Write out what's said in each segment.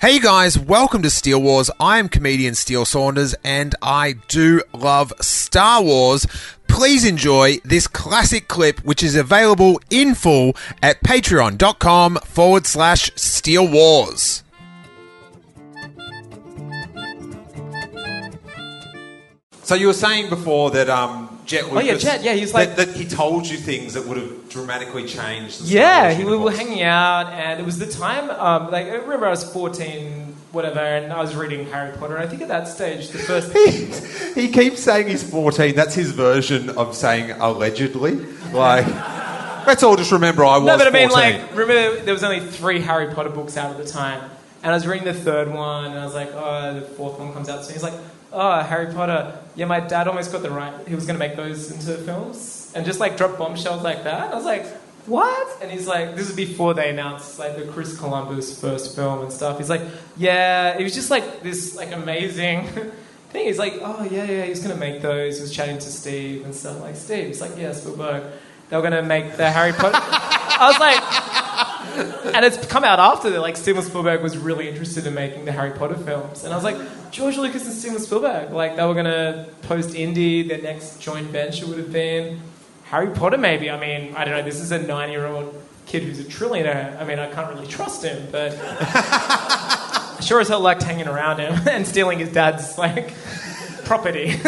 Hey guys, welcome to Steele Wars. I am comedian Steele Saunders and I do love Star Wars. Please enjoy this classic clip, which is available in full at patreon.com forward slash Steele Wars. So you were saying before that um, Jett Lucas, Oh, yeah, Jett, yeah, he's like- that, that he told you things that would have dramatically changed. The Yeah, he, we were hanging out, and it was the time. Um, like I remember, I was fourteen, whatever, and I was reading Harry Potter. And I think at that stage, the first. he, he keeps saying he's 14. That's his version of saying allegedly. Like, let's all just remember I was no, but I mean, 14. like, remember there was only three Harry Potter books out at the time, and I was reading the third one, and I was like, oh, the fourth one comes out soon. He's like, oh, Harry Potter. Yeah, my dad almost got the right. He was going to make those into films, and just like drop bombshells like that. I was like. What? And he's like, this is before they announced like the Chris Columbus first film and stuff. He's like, yeah, it was just like this like amazing thing. He's like, oh yeah, yeah, he's gonna make those. He was chatting to Steve and stuff. Like Steve, he's like, yeah, Spielberg. They were gonna make the Harry Potter. I was like, and it's come out after that. Like Steven Spielberg was really interested in making the Harry Potter films, and I was like, George Lucas and Steven Spielberg, like they were gonna post indie. Their next joint venture would have been Harry Potter, maybe. I mean, I don't know. This is a nine-year-old kid who's a trillionaire. I mean, I can't really trust him, but I sure as hell liked hanging around him and stealing his dad's like property.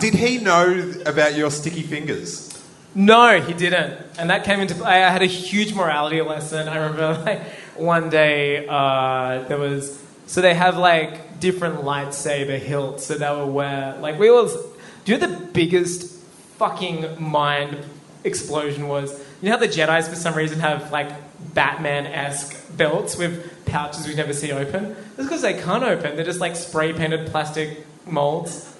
Did he know about your sticky fingers? No, he didn't. And that came into play. I had a huge morality lesson. I remember like one day uh, there was so they have like different lightsaber hilts that they will wear. Like we always do the biggest fucking mind explosion was? You know how the Jedi's for some reason have like Batman esque belts with pouches we never see open? It's because they can't open. They're just like spray painted plastic molds.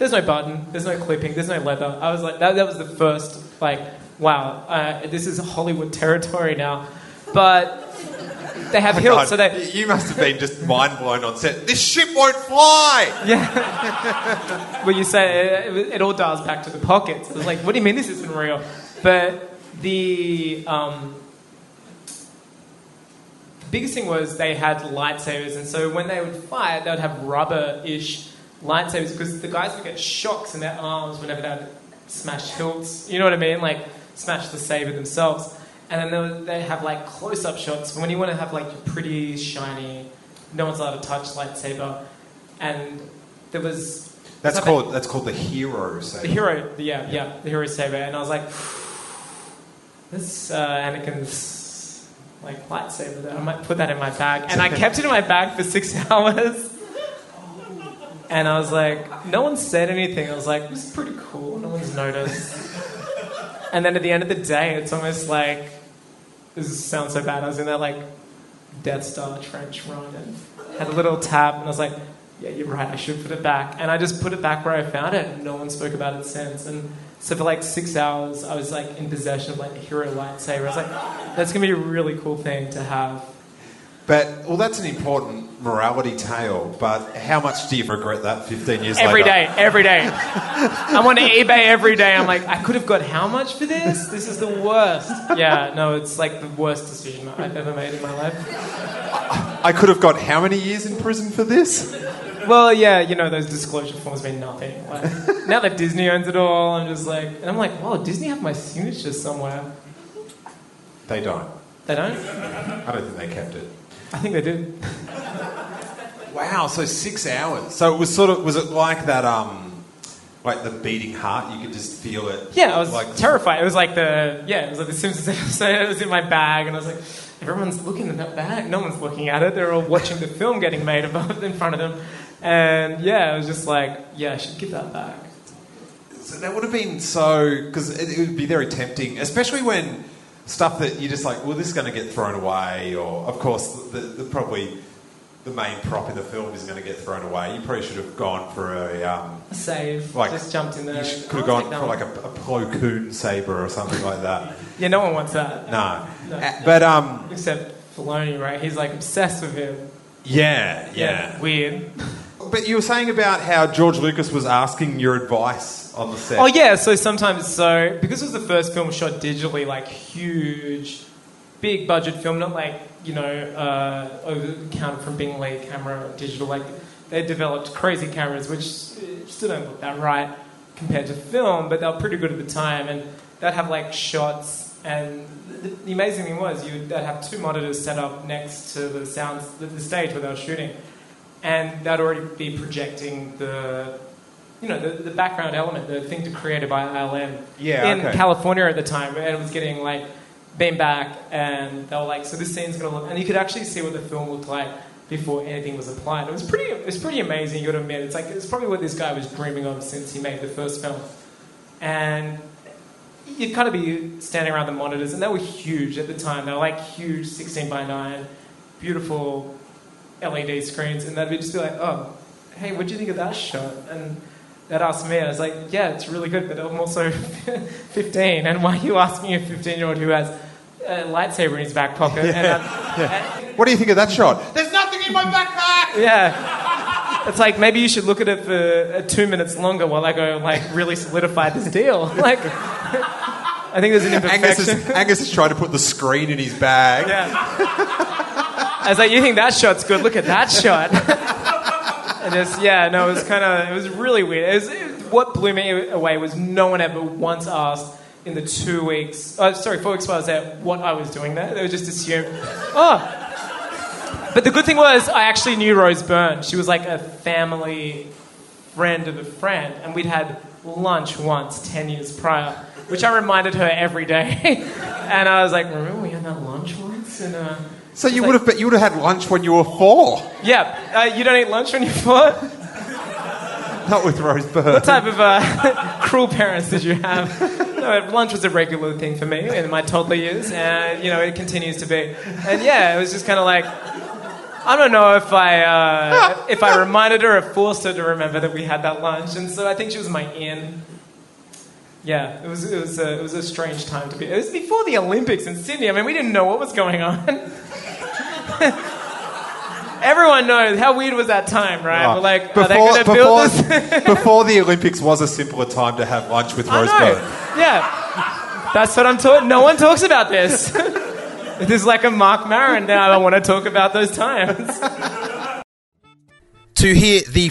There's no button. There's no clipping. There's no leather. I was like, that, that was the first, like, wow, uh, this is Hollywood territory now. But they have hilts, so they. you must have been just mind blown on set. This ship won't fly. Yeah. well, you say it, it all dials back to the pockets. It's like, what do you mean this isn't real? But the um, biggest thing was they had lightsabers, and so when they would fight, they would have rubber-ish lightsabers because the guys would get shocks in their arms whenever they would smash hilts. You know what I mean? Like smash the saber themselves. And then they, have like close-up shots when you want to have like your pretty shiny, no one's allowed to touch lightsaber. And there was That's not called that's called the hero. Saber. The hero, the- yeah, yeah, the hero saber, and I was like, this uh, Anakin's like lightsaber. There. I might put that in my bag, and I kept it in my bag for six hours. And I was like, no one said anything. I was like, this is pretty cool. No one's noticed. and then at the end of the day, it's almost like this sounds so bad. I was in that like Death Star trench run and had a little tap, and I was like, yeah, you're right, I should put it back. And I just put it back where I found it, and no one spoke about it since. And so for like six hours, I was like in possession of like a hero lightsaber. I was like, that's gonna be a really cool thing to have. But well, that's an important morality tale. But how much do you regret that 15 years Every later? day, every day. I'm on eBay every day. I'm like, I could have got how much for this? This is the worst. Yeah, no, it's like the worst decision I've ever made in my life. I could have got how many years in prison for this? Well, yeah, you know, those disclosure forms mean nothing. Like, now that Disney owns it all, I'm just like, and I'm like, whoa, Disney have my signature somewhere. They don't. They don't? I don't think they kept it. I think they did. Wow, so six hours. So it was sort of was it like that um like the beating heart, you could just feel it. Yeah, I was like terrified. It was like the yeah, it was like the Simpsons episode. It was in my bag, and I was like, everyone's looking at that bag. No one's looking at it. They're all watching the film getting made above in front of them. And yeah, I was just like, yeah, I should give that back. So that would have been so because it, it would be very tempting, especially when stuff that you're just like, well, this is going to get thrown away, or of course, the, the probably the main prop in the film is going to get thrown away. You probably should have gone for a um, Save. like just jumped in there. You should- could have "I'll gone for one." like a, a Plo Koon saber or something like that. Yeah, no one wants that. No, No. Uh, but um, Except Filoni, right? He's like obsessed with him. yeah, yeah. Weird. But you were saying about how George Lucas was asking your advice on the set. Oh yeah, so sometimes so because it was the first film shot digitally, like huge, big budget film, not like you know uh, over the counter from Bing Lee camera digital. Like they developed crazy cameras, which still don't look that right compared to film, but they were pretty good at the time, and they'd have like shots. And the, the amazing thing was, you'd they'd have two monitors set up next to the sound, the, the stage where they were shooting, and they'd already be projecting the you know, the, the background element, the thing to created by ILM Yeah, in okay. California at the time, and it was getting like beamed back, and they were like, so this scene's gonna look, and you could actually see what the film looked like before anything was applied. It was pretty, it was pretty amazing. You got to admit, it's like it's probably what this guy was dreaming of since he made the first film, and you'd kind of be standing around the monitors, and they were huge at the time. They were like huge, sixteen by nine, beautiful LED screens, and they'd be just be like, oh, hey, what do you think of that shot? And they'd ask me, and I was like, yeah, it's really good, but I'm also 15, and why are you asking a 15 year old who has a lightsaber in his back pocket? And, um, What do you think of that shot? There's nothing in my backpack. yeah. It's like maybe you should look at it for uh, two minutes longer while I go like really solidify this deal. Like, I think there's an Angus imperfection. is, Angus is trying to put the screen in his bag. Yeah. I was like, you think that shot's good? Look at that shot. and just, yeah, no, it was kind of, it was really weird. It was, it- what blew me away was no one ever once asked in the two weeks, oh, sorry, four weeks while I was there, what I was doing there. They would just assume, oh. But the good thing was, I actually knew Rose Byrne. She was like a family friend of a friend, and we'd had lunch once 10 years prior, which I reminded her every day. and I was like, remember we had that lunch once? And, uh, So you would have you would have had lunch when you were four, yeah, uh, you don't eat lunch when you're four? not with Rose Byrne. What type of uh, cruel parents did you have? No, lunch was a regular thing for me in my toddler years, and you know it continues to be. And yeah, it was just kind of like I don't know if I uh, if I reminded her or forced her to remember that we had that lunch, and so I think she was my in. Yeah, it was it was a, it was a strange time to be. It was before the Olympics in Sydney. I mean, we didn't know what was going on. Everyone knows how weird was that time, right? Oh, We're like, before, are they going to before, build this? before the Olympics was a simpler time to have lunch with I Rose know. Byrne. Yeah. That's what I'm talking. No one talks about this. it is like a Marc Maron now. I want to talk about those times. To hear the